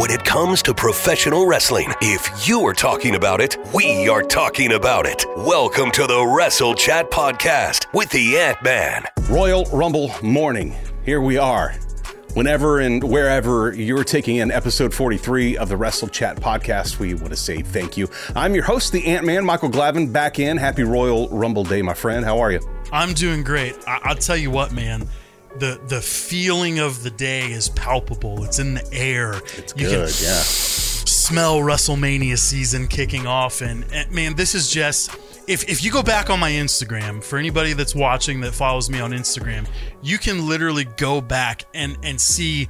When it comes to professional wrestling, if you are talking about it, we are talking about it. Welcome to the Wrestle Chat Podcast with the Ant Man. Royal Rumble morning. Here we are. Whenever and wherever you're taking in episode 43 of the Wrestle Chat podcast, we want to say thank you. I'm your host, the Ant Man, Michael Glavin, back in. Happy Royal Rumble Day, my friend. How are you? I'm doing great. I- will tell you what, man. The the feeling of the day is palpable. It's in the air. It's you good, yeah. Smell WrestleMania season kicking off, and, and man, this is just if, if you go back on my Instagram, for anybody that's watching that follows me on Instagram, you can literally go back and, and see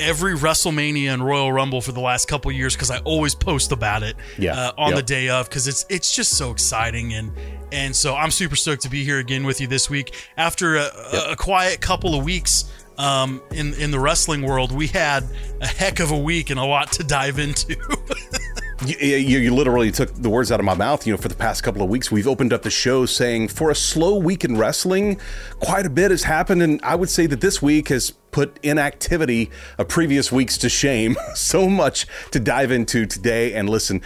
every WrestleMania and Royal Rumble for the last couple years because I always post about it yeah. uh, on yep. the day of because it's it's just so exciting and and so I'm super stoked to be here again with you this week after a, yep. a, a quiet couple of weeks um, in in the wrestling world. We had a heck of a week and a lot to dive into. You, you, you, literally took the words out of my mouth. You know, for the past couple of weeks, we've opened up the show saying for a slow week in wrestling, quite a bit has happened. And I would say that this week has put inactivity of previous weeks to shame. so much to dive into today. And listen,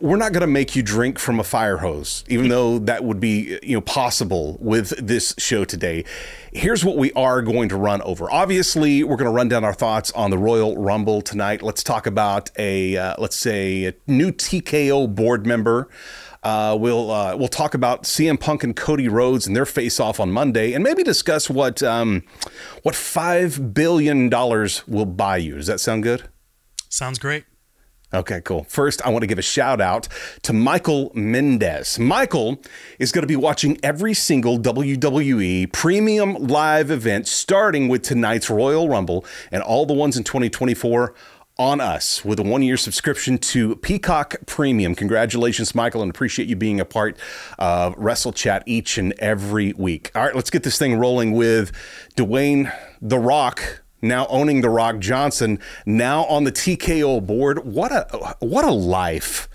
we're not going to make you drink from a fire hose, even though that would be, you know, possible with this show today. Here's what we are going to run over. Obviously, we're going to run down our thoughts on the Royal Rumble tonight. Let's talk about a, uh, let's say, a new TKO board member. Uh, we'll uh, we'll talk about CM Punk and Cody Rhodes and their face off on Monday, and maybe discuss what um, what five billion dollars will buy you. Does that sound good? Sounds great. Okay, cool. First, I want to give a shout out to Michael Mendez. Michael is going to be watching every single WWE premium live event, starting with tonight's Royal Rumble and all the ones in 2024 on us with a one year subscription to Peacock Premium. Congratulations, Michael, and appreciate you being a part of Wrestle Chat each and every week. All right, let's get this thing rolling with Dwayne The Rock. Now owning The Rock Johnson, now on the TKO board. What a what a life!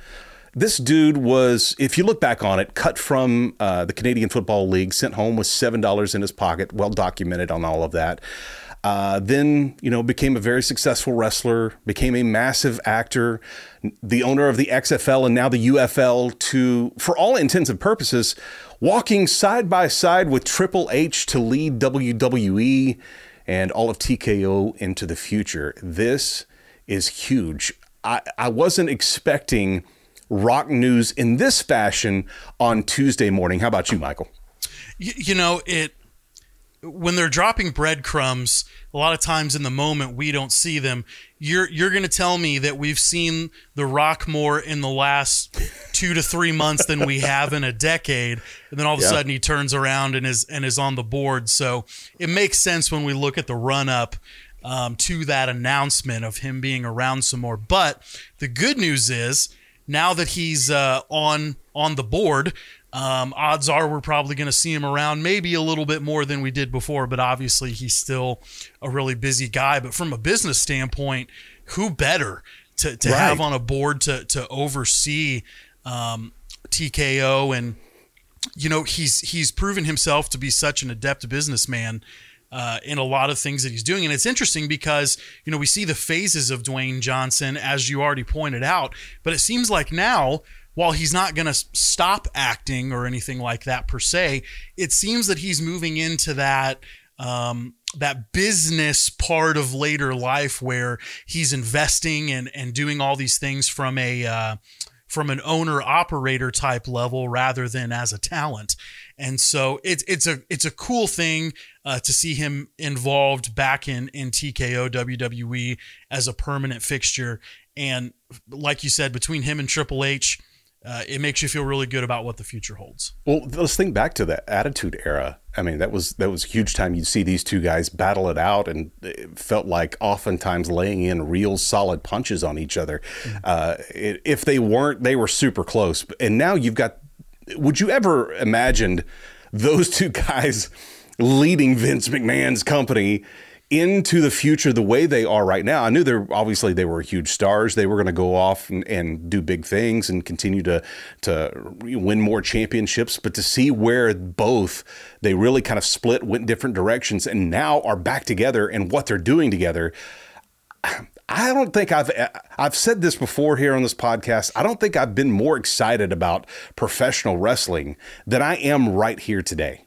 This dude was, if you look back on it, cut from uh, the Canadian Football League, sent home with seven dollars in his pocket. Well documented on all of that. Uh, then, you know, became a very successful wrestler, became a massive actor, the owner of the XFL and now the UFL, to, for all intents and purposes, walking side by side with Triple H to lead WWE and all of TKO into the future. This is huge. I, I wasn't expecting rock news in this fashion on Tuesday morning. How about you, Michael? You, you know, it when they're dropping breadcrumbs, a lot of times in the moment we don't see them. You're you're going to tell me that we've seen the Rock more in the last two to three months than we have in a decade, and then all of a yeah. sudden he turns around and is and is on the board. So it makes sense when we look at the run up um, to that announcement of him being around some more. But the good news is now that he's uh, on on the board, um, odds are we're probably going to see him around maybe a little bit more than we did before, but obviously he's still a really busy guy. But from a business standpoint, who better to, to right. have on a board to, to oversee um, TKO, and you know he's he's proven himself to be such an adept businessman uh, in a lot of things that he's doing. And it's interesting because, you know, we see the phases of Dwayne Johnson, as you already pointed out, but it seems like now, while he's not going to stop acting or anything like that per se, it seems that he's moving into that. Um, that business part of later life where he's investing and, and doing all these things from a uh, from an owner operator type level rather than as a talent. And so it's it's a it's a cool thing uh, to see him involved back in in TKO WWE as a permanent fixture. And like you said, between him and Triple H, uh, it makes you feel really good about what the future holds. Well, let's think back to the Attitude Era. I mean, that was that was a huge time. You'd see these two guys battle it out, and it felt like oftentimes laying in real solid punches on each other. Mm-hmm. Uh, it, if they weren't, they were super close. And now you've got would you ever imagined those two guys leading Vince McMahon's company into the future the way they are right now? I knew they're obviously they were huge stars. They were going to go off and, and, do big things and continue to to win more championships. But to see where both they really kind of split, went different directions, and now are back together and what they're doing together. I don't think I've I've said this before here on this podcast. I don't think I've been more excited about professional wrestling than I am right here today.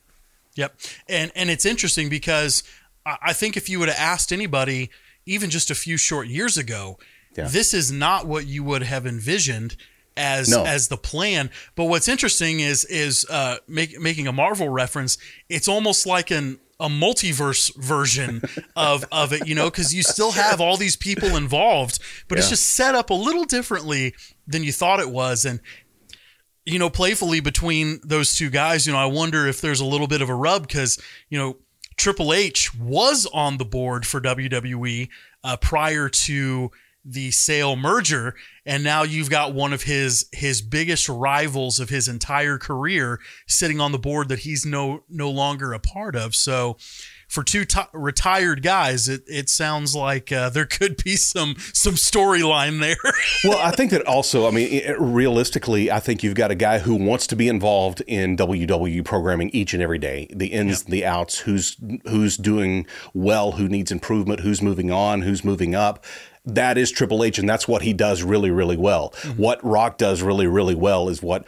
Yep. And and it's interesting because I think if you would have asked anybody even just a few short years ago, yeah. this is not what you would have envisioned as no. as the plan. But what's interesting is is uh, make, making a Marvel reference. It's almost like an a multiverse version of of it, you know, because you still have all these people involved, but yeah. it's just set up a little differently than you thought it was, and you know, playfully between those two guys, you know, I wonder if there's a little bit of a rub because you know Triple H was on the board for WWE uh, prior to the sale merger and now you've got one of his his biggest rivals of his entire career sitting on the board that he's no no longer a part of. So for two t- retired guys it, it sounds like uh, there could be some some storyline there well i think that also i mean it, realistically i think you've got a guy who wants to be involved in wwe programming each and every day the ins yep. the outs who's who's doing well who needs improvement who's moving on who's moving up that is Triple H, and that's what he does really, really well. Mm-hmm. What Rock does really, really well is what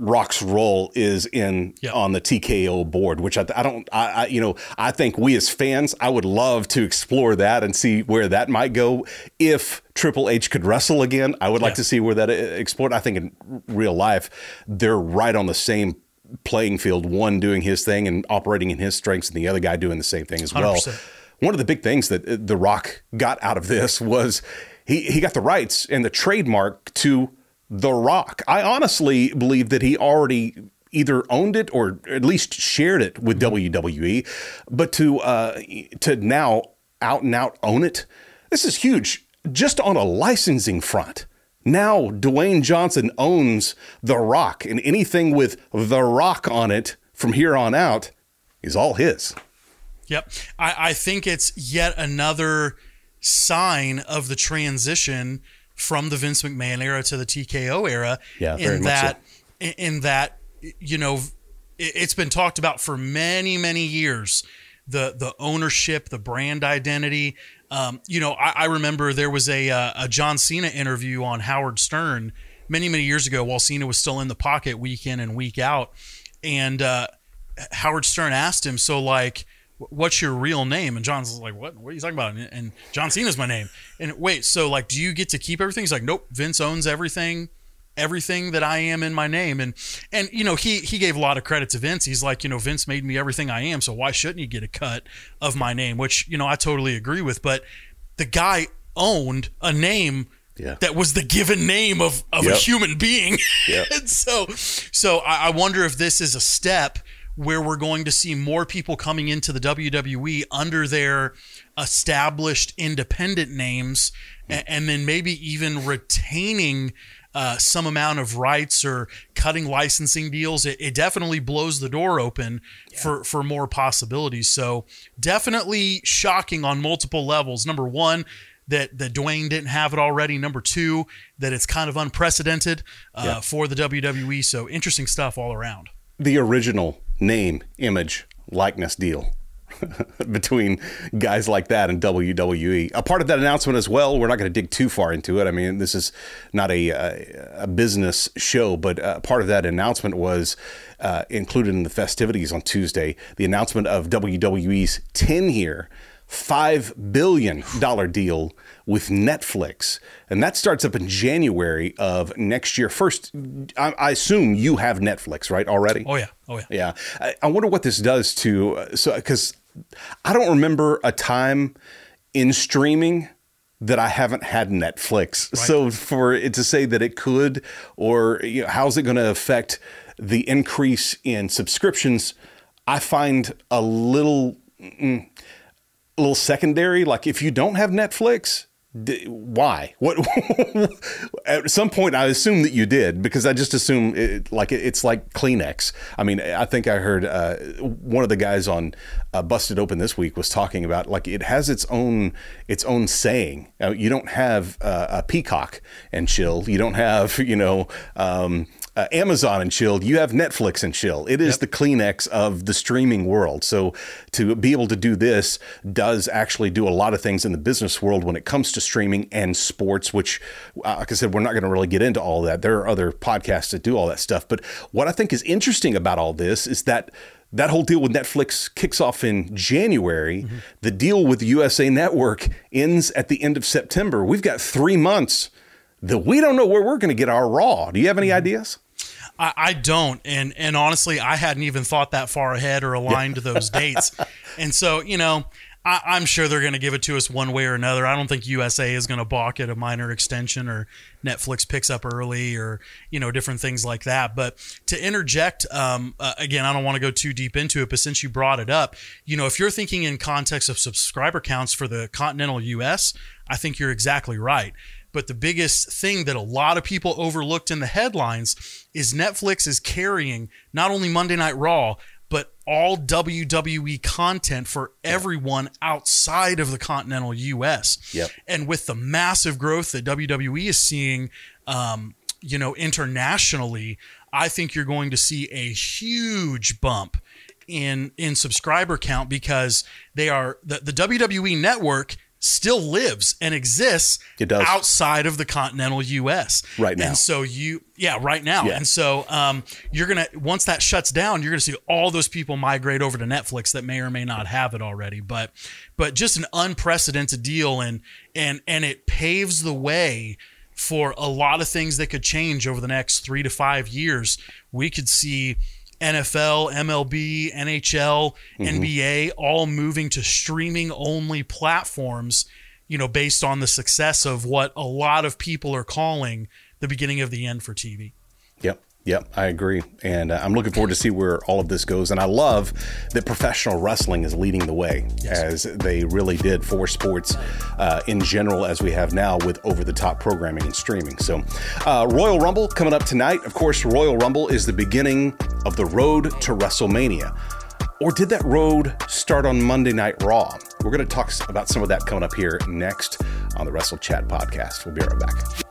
Rock's role is in yep. on the TKO board, which I, I don't, I, I, you know, I think we as fans, I would love to explore that and see where that might go. If Triple H could wrestle again, I would like to see where that uh, explored. I think in real life, they're right on the same playing field. One doing his thing and operating in his strengths, and the other guy doing the same thing as 100%. well one of the big things that uh, The Rock got out of this was he, he got the rights and the trademark to The Rock. I honestly believe that he already either owned it or at least shared it with WWE, but to uh, to now out and out own it, this is huge. Just on a licensing front. Now Dwayne Johnson owns The Rock, and anything with The Rock on it from here on out is all his. Yep. I, I think it's yet another sign of the transition from the Vince McMahon era to the TKO era. Yeah, in that, so. in that, you know, it's been talked about for many, many years. The the ownership, the brand identity. Um, you know, I, I, remember there was a uh, a John Cena interview on Howard Stern many, many years ago while Cena was still in the pocket week in and week out, and uh, Howard Stern asked him, so like what's your real name? And John's like, what? What are you talking about? And, John Cena's my name. And wait, so like, do you get to keep everything? He's like, nope. Vince owns everything, everything that I am in my name. And and you know, he he gave a lot of credit to Vince. He's like, you know, Vince made me everything I am, so why shouldn't you get a cut of my name? Which you know, I totally agree with. But the guy owned a name. Yeah. That was the given name of, of yep. a human being. Yep. and so so I, I wonder if this is a step where we're going to see more people coming into the WWE under their established independent names and, and then maybe even retaining uh, some amount of rights or cutting licensing deals, it, it definitely blows the door open yeah. for, for more possibilities. So, definitely shocking on multiple levels. Number one, that that Dwayne didn't have it already. Number two, that it's kind of unprecedented uh, Yeah. for the WWE. So interesting stuff all around. The original name, image, likeness deal between guys like that and WWE. A part of that announcement as well. We're not going to dig too far into it. I mean, this is not a a, business show, but uh, part of that announcement was uh, included in the festivities on Tuesday. The announcement of WWE's ten-year. $5 billion deal with Netflix. And that starts up in January of next year. First, I, I assume you have Netflix, right, already? Oh yeah, oh yeah. Yeah, I, I wonder what this does to uh, so because I don't remember a time in streaming that I haven't had Netflix. So for it to say that it could, or you know, how's it going to affect the increase in subscriptions? I find a little, mm, a little secondary. Like if you don't have Netflix. Why? What? At some point, I assume that you did because I just assume it, like it, it's like Kleenex. I mean, I think I heard uh, one of the guys on uh, Busted Open this week was talking about like it has its own its own saying. Uh, you don't have uh, a Peacock and chill. You don't have you know um, uh, Amazon and chill. You have Netflix and chill. It is the Kleenex of the streaming world. So to be able to do this does actually do a lot of things in the business world when it comes to streaming and sports. Which, uh, like I said, we're not going to really get into all that. There are other podcasts that do all that stuff. But what I think is interesting about all this is that that whole deal with Netflix kicks off in January. The deal with USA Network ends at the end of September. We've got three months that we don't know where we're going to get our Raw. Do you have any ideas? I, I don't, and and honestly, I hadn't even thought that far ahead or aligned to those dates, and so you know. I, I'm sure they're going to give it to us one way or another. I don't think USA is going to balk at a minor extension or Netflix picks up early or you know different things like that. But to interject, um, uh, again, I don't want to go too deep into it, but since you brought it up, you know, if you're thinking in context of subscriber counts for the continental US, I think you're exactly right. But the biggest thing that a lot of people overlooked in the headlines is Netflix is carrying not only Monday Night Raw, but all WWE content for everyone outside of the continental US. Yep. And with the massive growth that WWE is seeing, um, you know, internationally, I think you're going to see a huge bump in in subscriber count because they are the, the WWE network still lives and exists It does. outside of the continental US Right now. And so you yeah, right now. Yeah. And so um, you're gonna once that shuts down, you're gonna see all those people migrate over to Netflix that may or may not have it already. But but just an unprecedented deal and and and it paves the way for a lot of things that could change over the next three to five years. We could see NFL, MLB, NHL, mm-hmm. NBA all moving to streaming only platforms, you know, based on the success of what a lot of people are calling the beginning of the end for TV. Yep. Yep, I agree, and uh, I'm looking forward to see where all of this goes. And I love that professional wrestling is leading the way, as they really did for sports uh, in general, as we have now with over-the-top programming and streaming. So, uh, Royal Rumble coming up tonight. Of course, Royal Rumble is the beginning of the road to WrestleMania. Or did that road start on Monday Night Raw? We're going to talk about some of that coming up here next on the Wrestle Chat podcast. We'll be right back.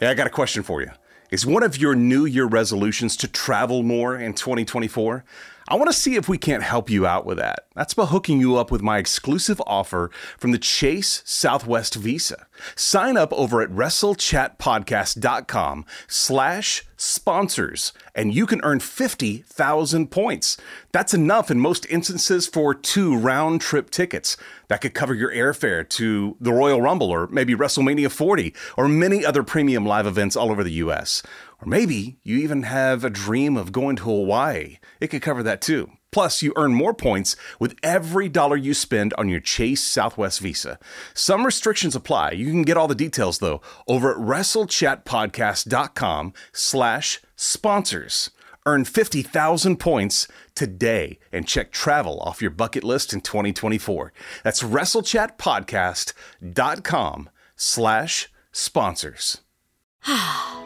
Hey, I got a question for you. Is one of your New Year resolutions to travel more in 2024? I want to see if we can't help you out with that. That's by hooking you up with my exclusive offer from the Chase Southwest Visa. Sign up over at WrestleChatPodcast.com slash sponsors, and you can earn 50,000 points. That's enough in most instances for two round trip tickets. That could cover your airfare to the Royal Rumble or maybe WrestleMania 40 or many other premium live events all over the US. Or maybe you even have a dream of going to Hawaii. It could cover that too. Plus, you earn more points with every dollar you spend on your Chase Southwest Visa. Some restrictions apply. You can get all the details though over at WrestleChatPodcast.com slash sponsors. Earn 50,000 points today and check travel off your bucket list in 2024. That's WrestleChatPodcast.com slash sponsors.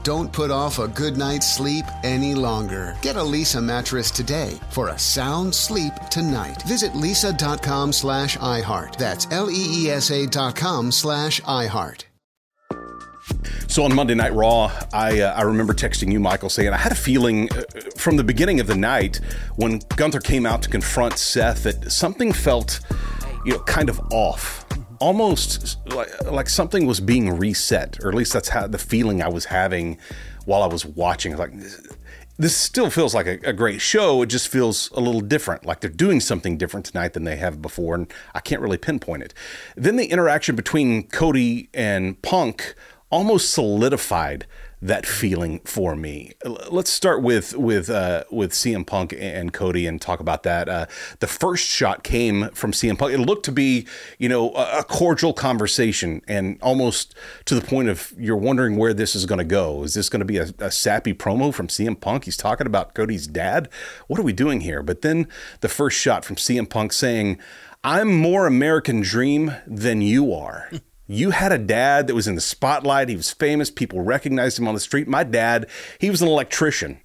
Don't put off a good night's sleep any longer. Get a Leesa mattress today for a sound sleep tonight. Visit leesa.com slash iHeart. That's L-E-E-S-A dot com slash iHeart. So on Monday Night Raw, I uh, I remember texting you, Michael, saying I had a feeling uh, from the beginning of the night when Gunther came out to confront Seth that something felt, you know, kind of off, almost like, like something was being reset, or at least that's how the feeling I was having while I was watching. Like this still feels like a, a, great show. It just feels a little different, like they're doing something different tonight than they have before, and I can't really pinpoint it. Then the interaction between Cody and Punk almost solidified that feeling for me. Let's start with with uh, with CM Punk and Cody and talk about that. Uh, the first shot came from CM Punk. It looked to be, you know, a cordial conversation and almost to the point of you're wondering where this is going to go. Is this going to be a, a sappy promo from CM Punk? He's talking about Cody's dad. What are we doing here? But then the first shot from CM Punk saying, "I'm more American Dream than you are." You had a dad that was in the spotlight. He was famous. People recognized him on the street. My dad, he was an electrician.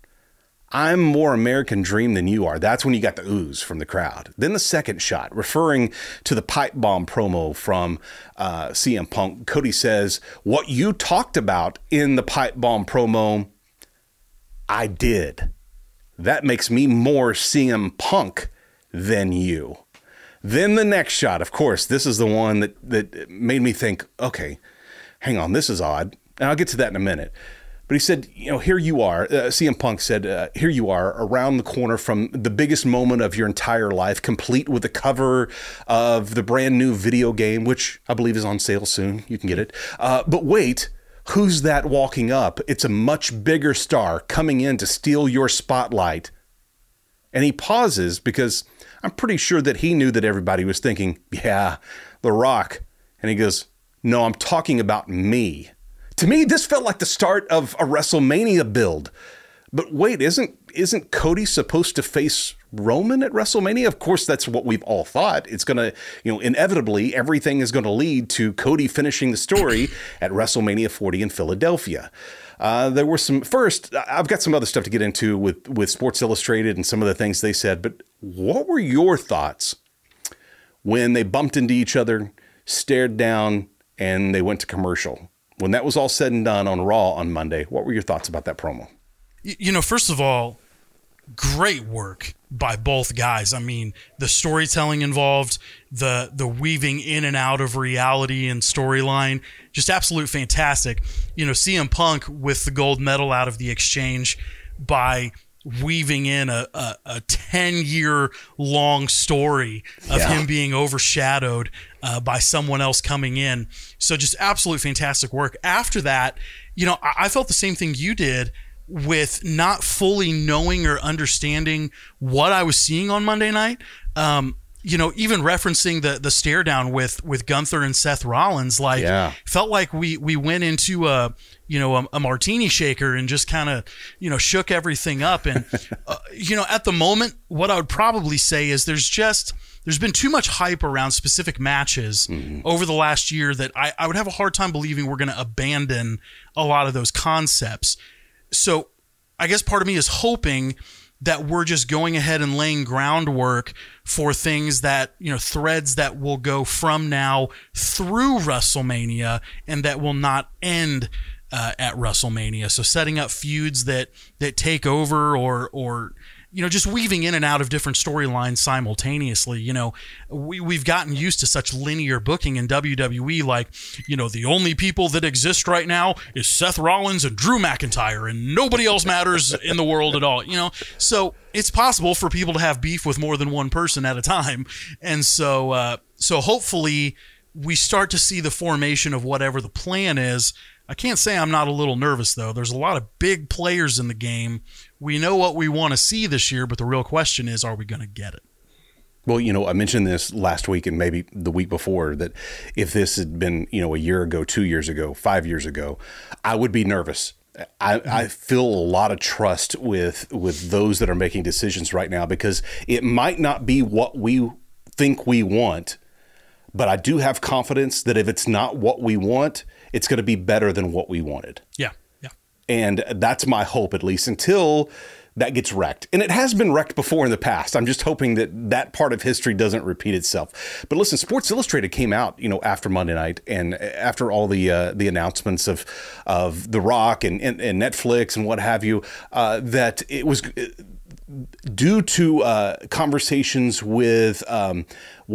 I'm more American dream than you are. That's when you got the ooze from the crowd. Then the second shot, referring to the pipe bomb promo from uh, CM Punk, Cody says, What you talked about in the pipe bomb promo, I did. That makes me more CM Punk than you. Then the next shot, of course, this is the one that that made me think, okay, hang on, this is odd. And I'll get to that in a minute. But he said, you know, here you are. Uh, CM Punk said, uh, here you are around the corner from the biggest moment of your entire life, complete with the cover of the brand new video game, which I believe is on sale soon. You can get it. Uh, but wait, who's that walking up? It's a much bigger star coming in to steal your spotlight. And he pauses because I'm pretty sure that he knew that everybody was thinking, yeah, The Rock. And he goes, no, I'm talking about me. To me, this felt like the start of a WrestleMania build. But wait, isn't isn't Cody supposed to face Roman at WrestleMania? Of course, that's what we've all thought. It's gonna, you know, inevitably everything is gonna lead to Cody finishing the story at WrestleMania 40 in Philadelphia. Uh, there were some first. I've got some other stuff to get into with with Sports Illustrated and some of the things they said. But what were your thoughts when they bumped into each other, stared down, and they went to commercial? When that was all said and done on Raw on Monday, what were your thoughts about that promo? you know, first of all, great work by both guys. I mean, the storytelling involved, the the weaving in and out of reality and storyline, just absolute fantastic. You know, CM Punk with the gold medal out of the exchange by weaving in a, a, a 10 year long story of Yeah. him being overshadowed uh, by someone else coming in. So just absolute fantastic work. After that, you know, I, I felt the same thing you did with not fully knowing or understanding what I was seeing on Monday night. Um, you know, even referencing the the stare down with with Gunther and Seth Rollins, like Yeah. felt like we we went into a you know a, a martini shaker and just kind of you know shook everything up and uh, you know at the moment what i would probably say is there's just there's been too much hype around specific matches over the last year that I, I would have a hard time believing we're going to abandon a lot of those concepts so I guess part of me is hoping that we're just going ahead and laying groundwork for things that, you know, threads that will go from now through WrestleMania and that will not end uh, at WrestleMania. So setting up feuds that that take over or or you know, just weaving in and out of different storylines simultaneously. You know, we, we've gotten used to such linear booking in WWE. Like, you know, the only people that exist right now is Seth Rollins and Drew McIntyre, and nobody else matters in the world at all. You know, so it's possible for people to have beef with more than one person at a time, and so uh, so hopefully we start to see the formation of whatever the plan is. I can't say I'm not a little nervous though. There's a lot of big players in the game. We know what we want to see this year, but the real question is, are we going to get it? Well, you know, I mentioned this last week and maybe the week before that if this had been, you know, a year ago, two years ago, five years ago, I would be nervous. I, I feel a lot of trust with with those that are making decisions right now because it might not be what we think we want, but I do have confidence that if it's not what we want, it's going to be better than what we wanted. Yeah, yeah. And that's my hope, at least until that gets wrecked. And it has been wrecked before in the past. I'm just hoping that that part of history doesn't repeat itself. But listen, Sports Illustrated came out, you know, after Monday night and after all the uh, the announcements of of The Rock and, and, and Netflix and what have you, uh, that it was due to uh, conversations with um,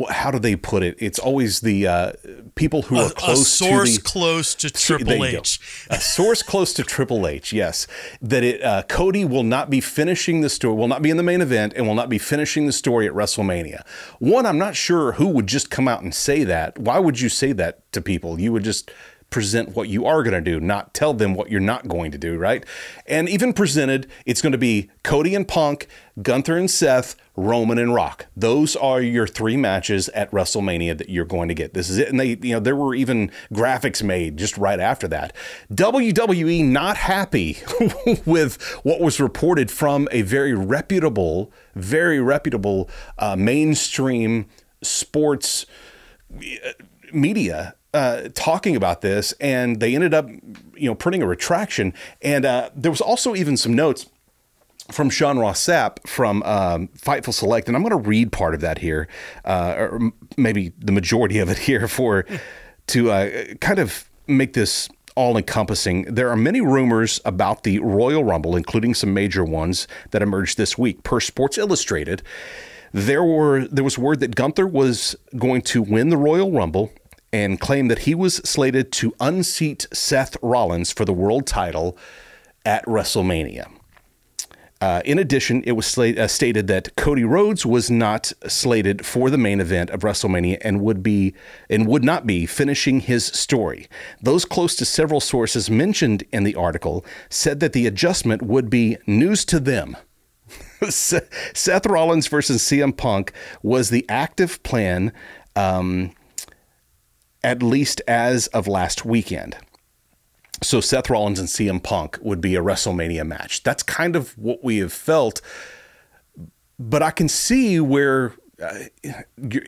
how do they put it? It's always the uh, people who A, are close a source to the close to Triple. H. A source close to Triple H, yes. That it uh, Cody will not be finishing the story, will not be in the main event, and will not be finishing the story at WrestleMania. One, I'm not sure who would just come out and say that. Why would you say that to people? You would just present what you are going to do, not tell them what you're not going to do, right? And even presented, it's going to be Cody and Punk, Gunther and Seth, Roman and Rock. Those are your three matches at WrestleMania that you're going to get. This is it. And they, you know, there were even graphics made just right after that. WWE not happy with what was reported from a very reputable, very reputable uh, mainstream sports media uh, talking about this, and they ended up, you know, printing a retraction. And uh, there was also even some notes from Sean Ross Sapp from um, Fightful Select, and I'm going to read part of that here, uh, or m- maybe the majority of it here, for to uh, kind of make this all encompassing. There are many rumors about the Royal Rumble, including some major ones that emerged this week. Per Sports Illustrated, there were there was word that Gunther was going to win the Royal Rumble and claimed that he was slated to unseat Seth Rollins for the world title at WrestleMania. Uh, in addition, it was uh, stated that Cody Rhodes was not slated for the main event of WrestleMania and would be and would not be finishing his story. Those close to several sources mentioned in the article said that the adjustment would be news to them. Seth Rollins versus CM Punk was the active plan, um, at least as of last weekend. So Seth Rollins and CM Punk would be a WrestleMania match. That's kind of what we have felt. But I can see where uh, you're,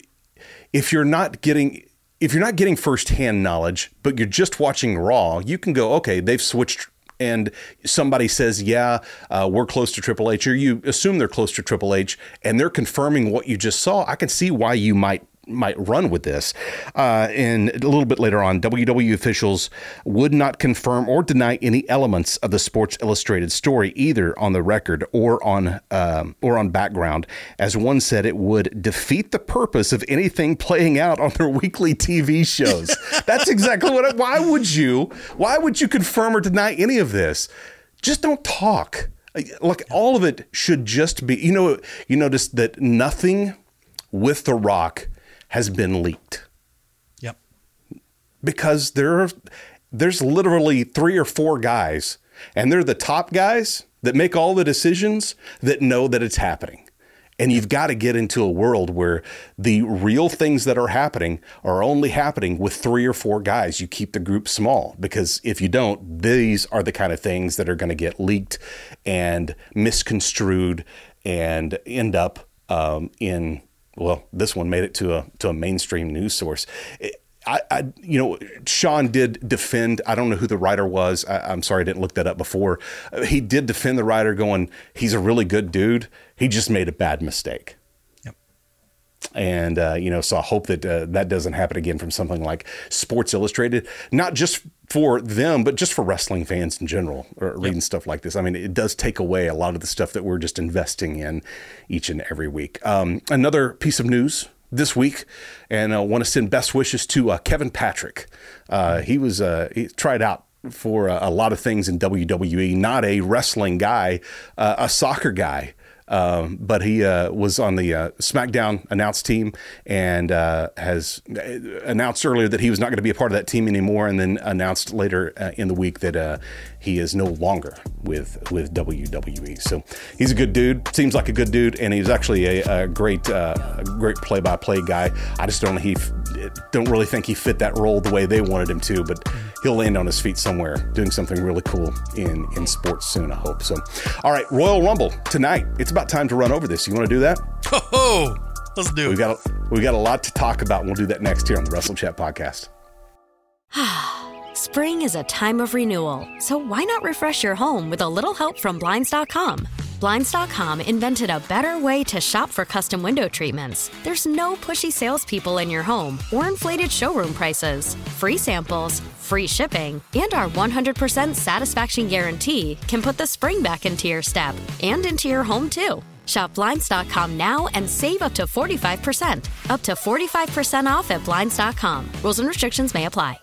if you're not getting if you're not getting firsthand knowledge, but you're just watching Raw, you can go, okay, they've switched. And somebody says, "Yeah, uh, we're close to Triple H," or you assume they're close to Triple H, and they're confirming what you just saw. I can see why you might might run with this. Uh, and a little bit later on, WWE officials would not confirm or deny any elements of the Sports Illustrated story, either on the record or on um, or on background. As one said, it would defeat the purpose of anything playing out on their weekly TV shows. That's exactly what. I, why would you? Why would you confirm or deny any of this? Just don't talk. Like all of it should just be. You know. You notice that nothing with The Rock has been leaked. Yep. Because there are there's literally three or four guys, and they're the top guys that make all the decisions that know that it's happening. And you've got to get into a world where the real things that are happening are only happening with three or four guys. You keep the group small because if you don't, these are the kind of things that are going to get leaked and misconstrued and end up um, in well, this one made it to a to a mainstream news source. I, I, you know, Sean did defend. I don't know who the writer was. I, am sorry, I didn't look that up before. He did defend the writer, going, "He's a really good dude. He just made a bad mistake." Yep. And, uh, you know, so I hope that uh, that doesn't happen again from something like Sports Illustrated, not just for them, but just for wrestling fans in general, or reading yep. stuff like this. I mean, it does take away a lot of the stuff that we're just investing in each and every week. Um, another piece of news this week, and I want to send best wishes to uh, Kevin Patrick. Uh, he was uh, he tried out for a, a, lot of things in WWE, not a wrestling guy, uh, a soccer guy. Um, but he uh, was on the uh, SmackDown announce team and uh, has uh, announced earlier that he was not going to be a part of that team anymore, and then announced later uh, in the week that uh, he is no longer with with WWE. So he's a good dude. Seems like a good dude, and he's actually a, a great a great play by play guy. I just don't he don't really think he fit that role the way they wanted him to, but he'll land on his feet somewhere doing something really cool in in sports soon. I hope so. All right, Royal Rumble tonight. It's about time to run over this. You want to do that? Oh, let's do it. We got a, we got a lot to talk about. And we'll do that next here on the Wrestle Chat podcast. Spring is a time of renewal, so why not refresh your home with a little help from blinds.com? Blinds.com invented a better way to shop for custom window treatments. There's no pushy salespeople in your home or inflated showroom prices. Free samples, free shipping, and our 100% satisfaction guarantee can put the spring back into your step and into your home too. Shop Blinds.com now and save up to 45%. Up to 45% off at Blinds.com. Rules and restrictions may apply.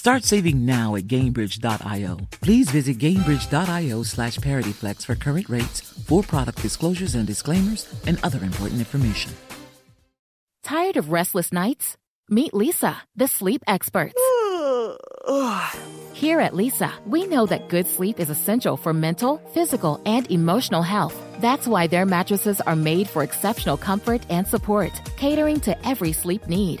Start saving now at Gainbridge.io. Please visit Gainbridge.io slash ParityFlex for current rates, for product disclosures and disclaimers, and other important information. Tired of restless nights? Meet Leesa, the sleep experts. Here at Leesa, we know that good sleep is essential for mental, physical, and emotional health. That's why their mattresses are made for exceptional comfort and support, catering to every sleep need.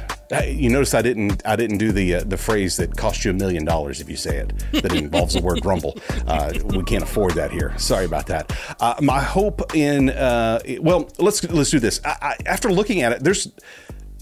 You notice I didn't I didn't do the uh, the phrase that costs you a million dollars if you say it that involves the word rumble. Uh, we can't afford that here. Sorry about that. Uh, my hope in uh, well let's let's do this. I, I, after looking at it, there's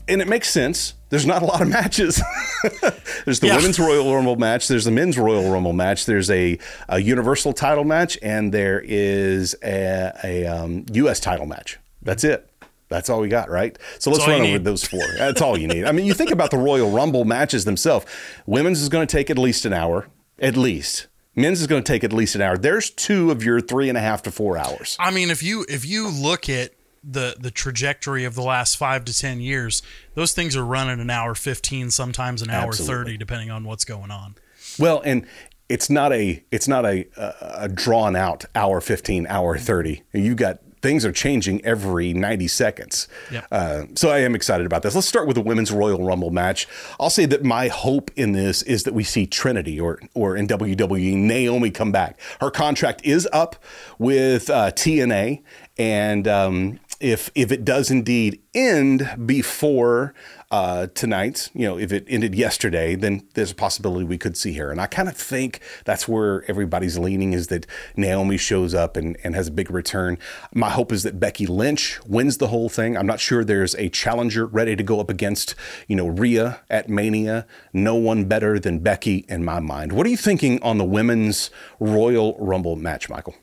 and it makes sense. There's not a lot of matches. there's the Yeah. women's Royal Rumble match. There's the men's Royal Rumble match. There's a, a Universal title match, and there is a, a um, U.S. title match. That's it. That's all we got, right? So let's run over need. those four. That's all you need. I mean, you think about the Royal Rumble matches themselves. Women's is going to take at least an hour, at least. Men's is going to take at least an hour. There's two of your three and a half to four hours. I mean, if you if you look at the the trajectory of the last five to ten years, those things are running an hour fifteen, sometimes an hour Absolutely. thirty, depending on what's going on. Well, and it's not a it's not a a, a drawn out hour 15, hour 30. You got things are changing every 90 seconds. Yep. Uh, so I am excited about this. Let's start with the women's Royal Rumble match. I'll say that my hope in this is that we see Trinity or or in WWE Naomi come back. Her contract is up with uh, TNA, and um, if if it does indeed end before uh, tonight, you know, if it ended yesterday, then there's a possibility we could see her. And I kind of think that's where everybody's leaning is that Naomi shows up and, and has a big return. My hope is that Becky Lynch wins the whole thing. I'm not sure there's a challenger ready to go up against, you know, Rhea at Mania. No one better than Becky in my mind. What are you thinking on the women's Royal Rumble match, Michael?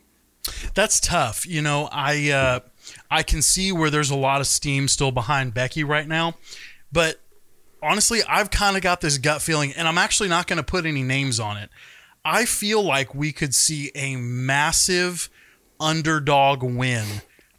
That's tough. You know, I uh, I can see where there's a lot of steam still behind Becky right now, but honestly, I've kind of got this gut feeling, and I'm actually not going to put any names on it. I feel like we could see a massive underdog win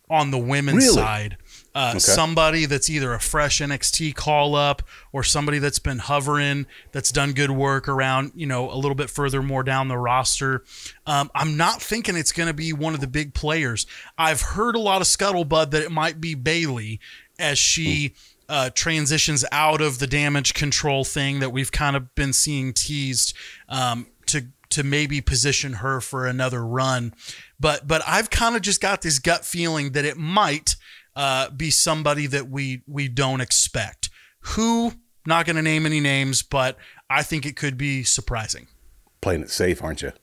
on the women's Really? side. Uh, Somebody that's either a fresh NXT call up or somebody that's been hovering, that's done good work around, you know, a little bit further more down the roster. Um, I'm not thinking it's going to be one of the big players. I've heard a lot of scuttlebutt that it might be Bayley as she uh, transitions out of the damage control thing that we've kind of been seeing teased um, to to maybe position her for another run. But but I've kind of just got this gut feeling that it might uh, be somebody that we we don't expect. Who? Not going to name any names, but I think it could be surprising. Playing it safe, aren't you?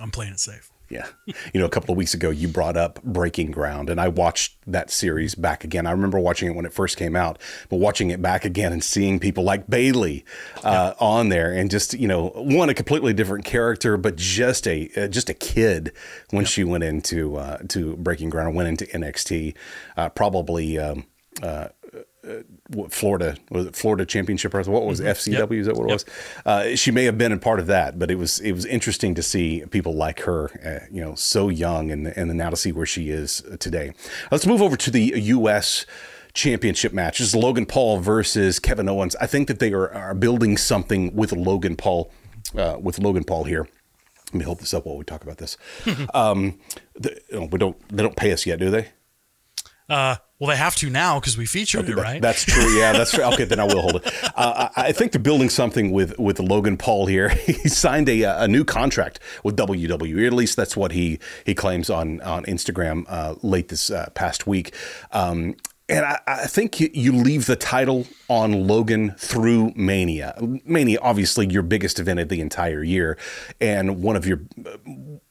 I'm playing it safe. Yeah. You know, a couple of weeks ago, you brought up Breaking Ground, and I watched that series back again. I remember watching it when it first came out, but watching it back again and seeing people like Bayley uh, on there, and just you know, one a completely different character, but just a uh, just a kid when she went into uh, to Breaking Ground, went into NXT, uh, probably. Um, uh, what Florida was it Florida Championship or what was it? FCW? Is that what it was? Uh, she may have been a part of that, but it was it was interesting to see people like her, uh, you know, so young, and and now to see where she is today. Let's move over to the U.S. Championship match. This is Logan Paul versus Kevin Owens. I think that they are, are building something with Logan Paul, uh, with Logan Paul here. Let me hold this up while we talk about this. um, the, know, we don't they don't pay us yet, do they? Uh, well, they have to now because we featured it, That- right? That's true. Yeah, that's true. Okay, then I will hold it. Uh, I, I think they're building something with with Logan Paul here. He signed a a new contract with WWE. At least that's what he he claims on on Instagram uh, late this uh, past week. Um, and I, I think you, you leave the title on Logan through Mania. Mania, obviously, your biggest event of the entire year, and one of your uh,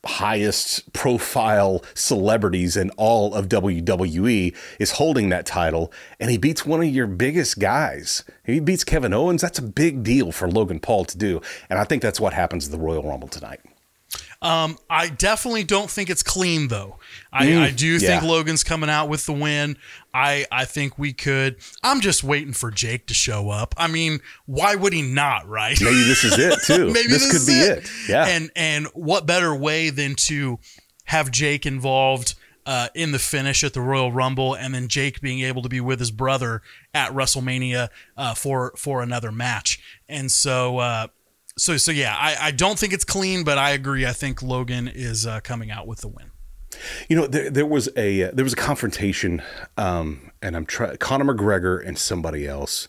highest profile celebrities in all of WWE is holding that title and he beats one of your biggest guys. He beats Kevin Owens. That's a big deal for Logan Paul to do. And I think that's what happens at the Royal Rumble tonight. Um, I definitely don't think it's clean though. I, Mm, I do think. Logan's coming out with the win. I I think we could. I'm just waiting for Jake to show up. I mean, why would he not? Right? Maybe this is it too. Maybe this, this, could is be it. Yeah. And and what better way than to have Jake involved uh, in the finish at the Royal Rumble, and then Jake being able to be with his brother at WrestleMania uh, for for another match. And so. Uh, so, so yeah, I, I don't think it's clean, but I agree. I think Logan is uh, coming out with the win. You know, there, there was a uh, there was a confrontation, um, and I'm trying Conor McGregor and somebody else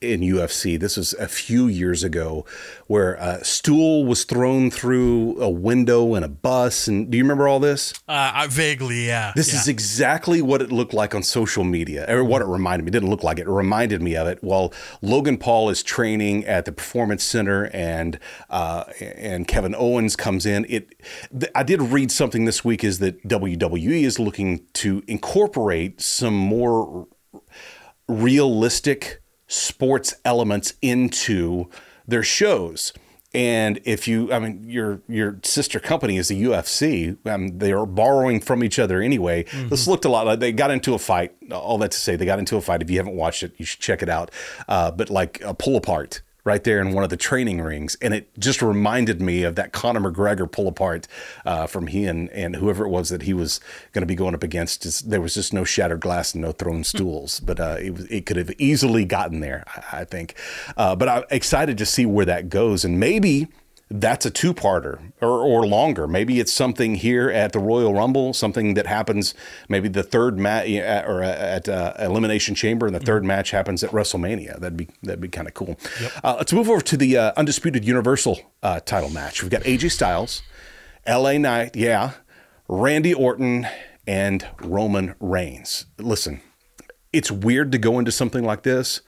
in UFC. This was a few years ago where a stool was thrown through a window in a bus. And do you remember all this? Uh, I vaguely, yeah. This yeah. is exactly what it looked like on social media, or what it reminded me. It didn't look like it. It reminded me of it. While Logan Paul is training at the Performance Center, and uh, and Kevin Owens comes in. It. Th- I did read something this week is that WWE is looking to incorporate some more realistic sports elements into their shows. And if you, I mean, your your sister company is the UFC. Um, they are borrowing from each other anyway. Mm-hmm. This looked a lot like they got into a fight. All that to say, they got into a fight. If you haven't watched it, you should check it out. Uh, but like a pull apart right there in one of the training rings. And it just reminded me of that Conor McGregor pull apart uh, from he and, and whoever it was that he was going to be going up against. Just, there was just no shattered glass and no thrown stools, but uh, it, it could have easily gotten there, I, I think. Uh, but I'm excited to see where that goes. And maybe that's a two parter or, or longer. Maybe it's something here at the Royal Rumble, something that happens maybe the third match or at uh, Elimination Chamber, and the third mm-hmm. match happens at WrestleMania. That'd be that'd be kind of cool. Yep. Uh, let's move over to the uh, undisputed Universal uh, title match. We've got AJ Styles, LA Knight, yeah, Randy Orton, and Roman Reigns. Listen, it's weird to go into something like this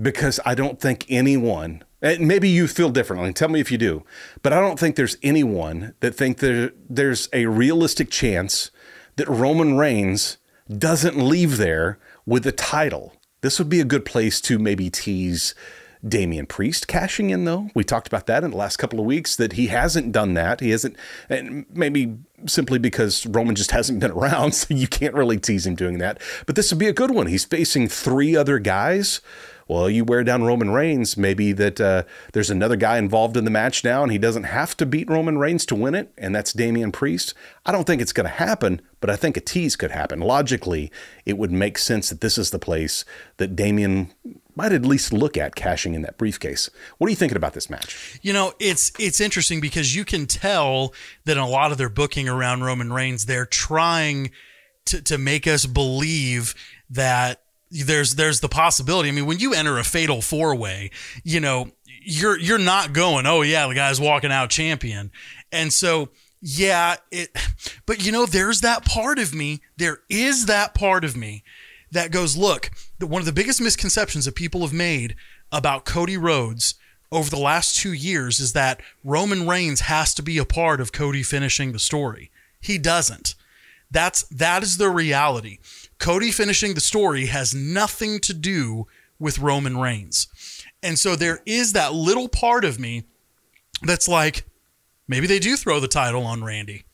because I don't think anyone and maybe you feel differently. Tell me if you do. But I don't think there's anyone that think there there's a realistic chance that Roman Reigns doesn't leave there with the title. This would be a good place to maybe tease Damian Priest cashing in, though. We talked about that in the last couple of weeks that he hasn't done that. He hasn't, and maybe simply because Roman just hasn't been around, so you can't really tease him doing that. But this would be a good one. He's facing three other guys well, you wear down Roman Reigns, maybe that uh, there's another guy involved in the match now and he doesn't have to beat Roman Reigns to win it, and that's Damian Priest. I don't think it's going to happen, but I think a tease could happen. Logically, it would make sense that this is the place that Damian might at least look at cashing in that briefcase. What are you thinking about this match? You know, it's it's interesting because you can tell that a lot of their booking around Roman Reigns, they're trying to, to make us believe that there's there's the possibility. I mean, when you enter a fatal four way, you know, you're you're not going, oh yeah, the guy's walking out champion. And so yeah, it but you know, there's that part of me, there is that part of me that goes, look, the, one of the biggest misconceptions that people have made about Cody Rhodes over the last two years is that Roman Reigns has to be a part of Cody finishing the story. He doesn't. That's that is the reality. Cody finishing the story has nothing to do with Roman Reigns. And so there is that little part of me that's like, maybe they do throw the title on Randy.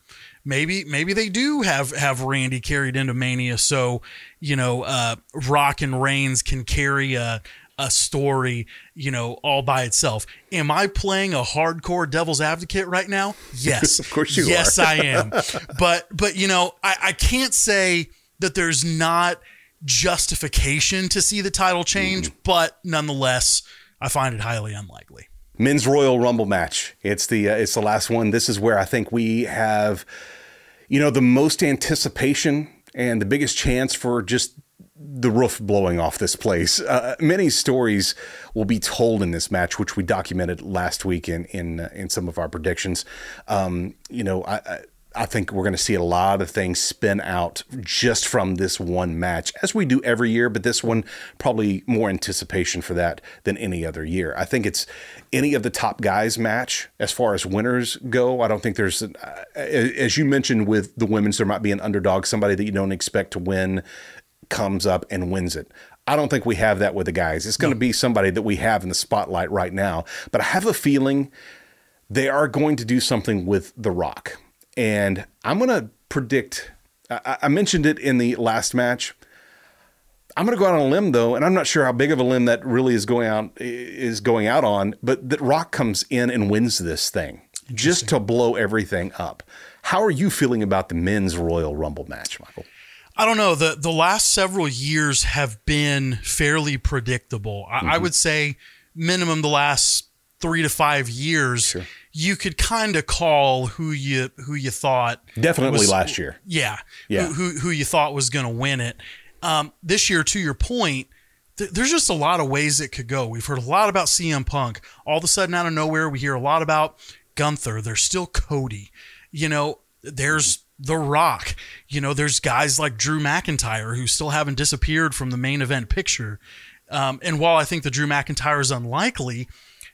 Maybe maybe they do have have Randy carried into Mania, so you know uh, Rock and Reigns can carry a a story, you know, all by itself. Am I playing a hardcore devil's advocate right now? Yes, of course you yes, are. Yes, I am. But but you know, I, I can't say that there's not justification to see the title change, mm. but nonetheless, I find it highly unlikely. Men's Royal Rumble match. It's the uh, it's the last one. This is where I think we have, you know, the most anticipation and the biggest chance for just the roof blowing off this place. Uh, many stories will be told in this match, which we documented last week in in uh, in some of our predictions. Um, you know, I, I I think we're going to see a lot of things spin out just from this one match, as we do every year, but this one probably more anticipation for that than any other year. I think it's any of the top guys match as far as winners go. I don't think there's, uh, as you mentioned with the women's, there might be an underdog, somebody that you don't expect to win comes up and wins it. I don't think we have that with the guys. It's going no. to be somebody that we have in the spotlight right now, but I have a feeling they are going to do something with The Rock and I'm going to predict. I, I, mentioned it in the last match. I'm going to go out on a limb though, and I'm not sure how big of a limb that really is going out is going out on. But that Rock comes in and wins this thing just to blow everything up. How are you feeling about the men's Royal Rumble match, Michael? I don't know. the The last several years have been fairly predictable. I, mm-hmm. I would say minimum the last three to five years. Sure you could kind of call who you who you thought definitely was, last year. Yeah, yeah. Who who, who you thought was going to win it. Um, this year, to your point, th- there's just a lot of ways it could go. We've heard a lot about CM Punk. All of a sudden, out of nowhere, we hear a lot about Gunther. There's still Cody. You know, there's The Rock. You know, there's guys like Drew McIntyre who still haven't disappeared from the main event picture. Um, and while I think the Drew McIntyre is unlikely,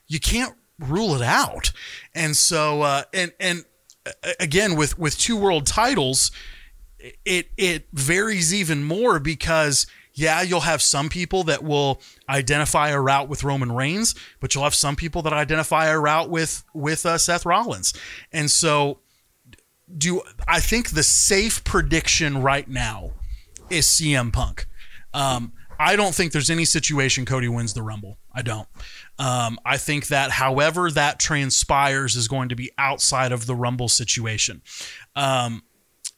you can't rule it out. And so, uh, and and again, with with two world titles, it it varies even more because yeah, you'll have some people that will identify a route with Roman Reigns, but you'll have some people that identify a route with with uh, Seth Rollins. And so, do I think the safe prediction right now is CM Punk? Um, I don't think there's any situation Cody wins the Rumble. I don't. Um, I think that however that transpires is going to be outside of the Rumble situation. Um,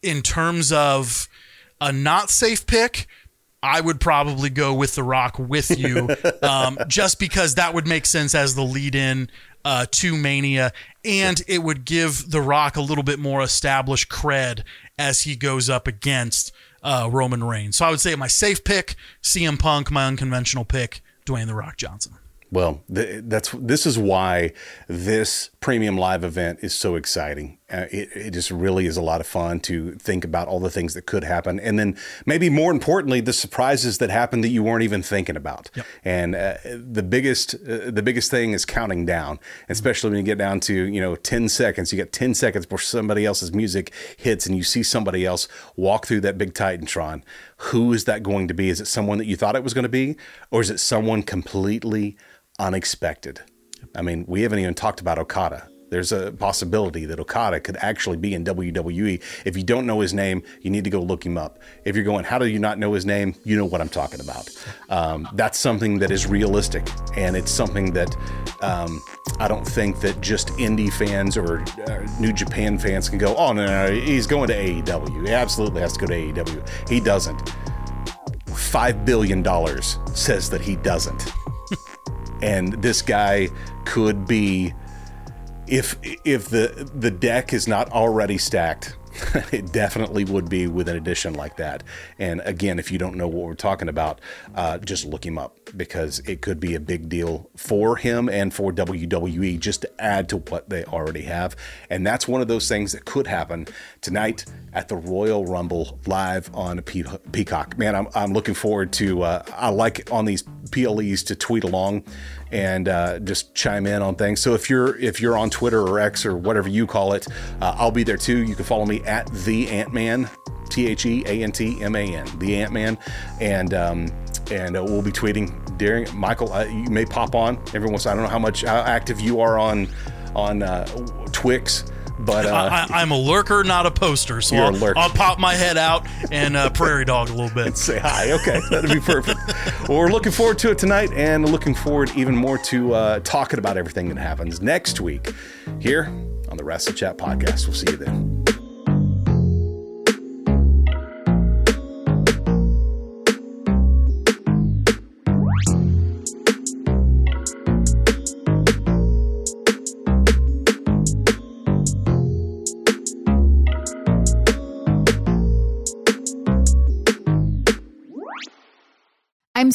in terms of a not safe pick, I would probably go with The Rock with you, um, just because that would make sense as the lead in uh, to Mania, and it would give The Rock a little bit more established cred as he goes up against uh, Roman Reigns. So I would say my safe pick, CM Punk, my unconventional pick, Dwayne The Rock Johnson. Well, th- that's this is why this premium live event is so exciting. Uh, it, it just really is a lot of fun to think about all the things that could happen, and then maybe more importantly, the surprises that happen that you weren't even thinking about. Yep. And uh, the biggest uh, the biggest thing is counting down, especially when you get down to you know ten seconds. You get ten seconds before somebody else's music hits, and you see somebody else walk through that big Titantron. Who is that going to be? Is it someone that you thought it was going to be, or is it someone completely unexpected. I mean, we haven't even talked about Okada. There's a possibility that Okada could actually be in WWE. If you don't know his name, you need to go look him up. If you're going, how do you not know his name? You know what I'm talking about. Um, that's something that is realistic, and it's something that um, I don't think that just indie fans or uh, New Japan fans can go, oh, no, no, no, he's going to AEW. He absolutely has to go to AEW. He doesn't. $5 billion says that he doesn't and this guy could be if if the the deck is not already stacked it definitely would be with an addition like that. And again, if you don't know what we're talking about, uh, just look him up because it could be a big deal for him and for WWE just to add to what they already have. And that's one of those things that could happen tonight at the Royal Rumble live on Pe- Peacock. Man, I'm, I'm looking forward to, uh, I like on these PLEs to tweet along and uh, just chime in on things. So if you're if you're on Twitter or X or whatever you call it, uh, I'll be there too. You can follow me at the Ant Man, T H E A N T M A N, the Ant Man, and um, and uh, we'll be tweeting during Michael. Uh, you may pop on every once. I don't know how much how active you are on on uh, Twix. But uh, I, am a lurker, not a poster. So You're a I'll, lurker. I'll pop my head out and uh, prairie dog a little bit. say hi. Okay, that'd be perfect. well, we're looking forward to it tonight, and looking forward even more to uh, talking about everything that happens next week here on the Wrestle Chat podcast. We'll see you then.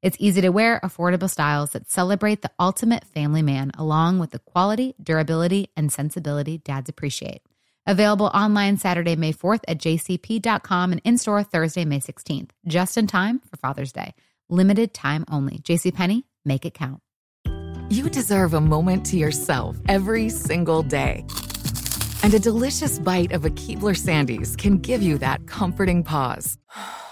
It's easy to wear, affordable styles that celebrate the ultimate family man, along with the quality, durability, and sensibility dads appreciate. Available online Saturday, May 4th at jcp.com and in store Thursday, May 16th, just in time for Father's Day. Limited time only. JCPenney, make it count. You deserve a moment to yourself every single day. And a delicious bite of a Keebler Sandies can give you that comforting pause.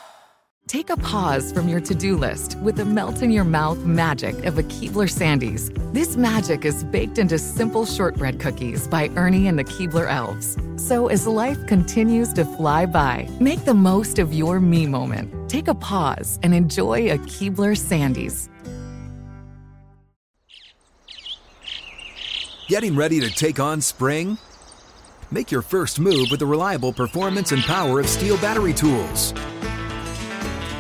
Take a pause from your to do list with the melt in your mouth magic of a Keebler Sandies. This magic is baked into simple shortbread cookies by Ernie and the Keebler Elves. So as life continues to fly by, make the most of your me moment. Take a pause and enjoy a Keebler Sandies. Getting ready to take on spring? Make your first move with the reliable performance and power of STIHL battery tools.